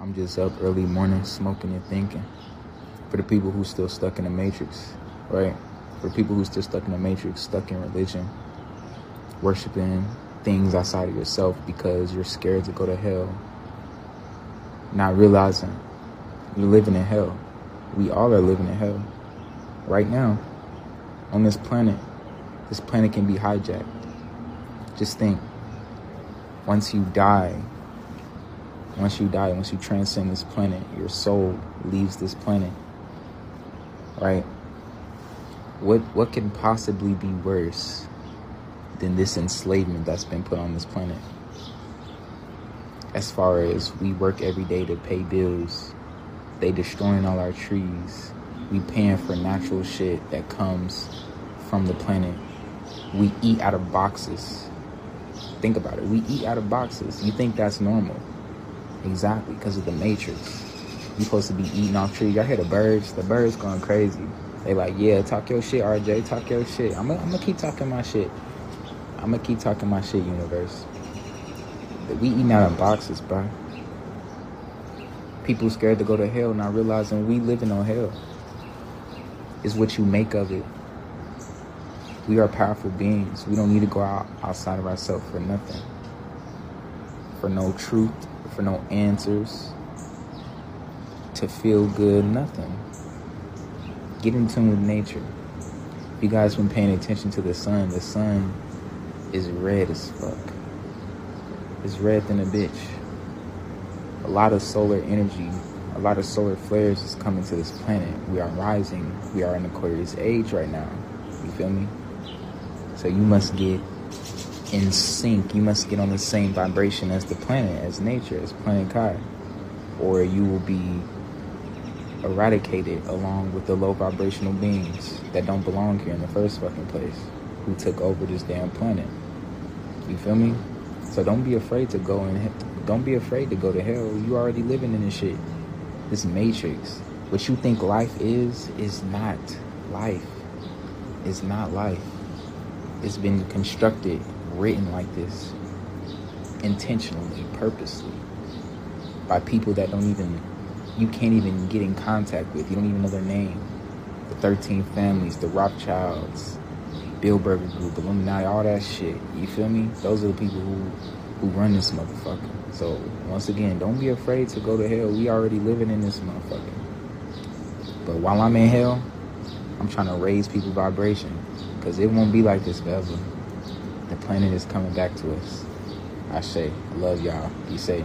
I'm just up early morning smoking and thinking. For the people who still stuck in the matrix, right? For people who still stuck in the matrix, stuck in religion, worshiping things outside of yourself because you're scared to go to hell. Not realizing you're living in hell. We all are living in hell. Right now. On this planet. This planet can be hijacked. Just think. Once you die, once you die, once you transcend this planet, your soul leaves this planet. Right? What what can possibly be worse than this enslavement that's been put on this planet? As far as we work every day to pay bills, they destroying all our trees. We paying for natural shit that comes from the planet. We eat out of boxes. Think about it. We eat out of boxes. You think that's normal? Exactly, because of the matrix. You supposed to be eating off trees. Y'all hear the birds? The birds going crazy. They like, yeah, talk your shit, RJ. Talk your shit. I'm gonna keep talking my shit. I'm gonna keep talking my shit, universe. We eating out of boxes, bro. People scared to go to hell, not realizing we living on hell. Is what you make of it. We are powerful beings. We don't need to go out outside of ourselves for nothing. For no truth, for no answers. To feel good, nothing. Get in tune with nature. If you guys been paying attention to the sun, the sun is red as fuck. It's red than a bitch. A lot of solar energy, a lot of solar flares is coming to this planet. We are rising. We are in Aquarius age right now. You feel me? So you must get in sync. You must get on the same vibration as the planet, as nature, as planet Kai. Or you will be eradicated along with the low vibrational beings that don't belong here in the first fucking place, who took over this damn planet. You feel me? So don't be afraid to go and don't be afraid to go to hell. You already living in this shit. This matrix. What you think life is is not life. It's not life it's been constructed, written like this, intentionally, purposely, by people that don't even, you can't even get in contact with. You don't even know their name. The 13 families, the Rothschilds, Bilderberg Group, Illuminati, all that shit. You feel me? Those are the people who, who run this motherfucker. So, once again, don't be afraid to go to hell. We already living in this motherfucker. But while I'm in hell, I'm trying to raise people vibration because it won't be like this forever. The planet is coming back to us. I say, love y'all. Be safe.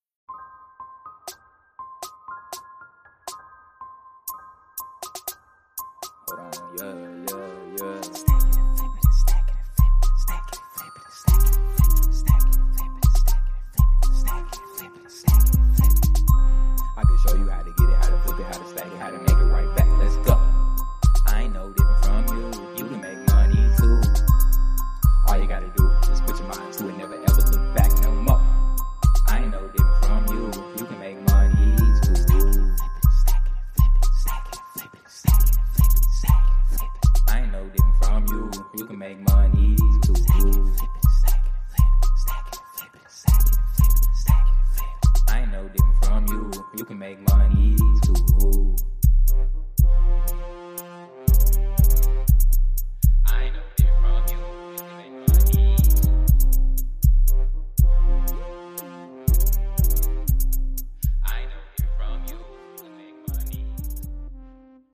Hold on, yeah, yeah, yeah. You You can make money.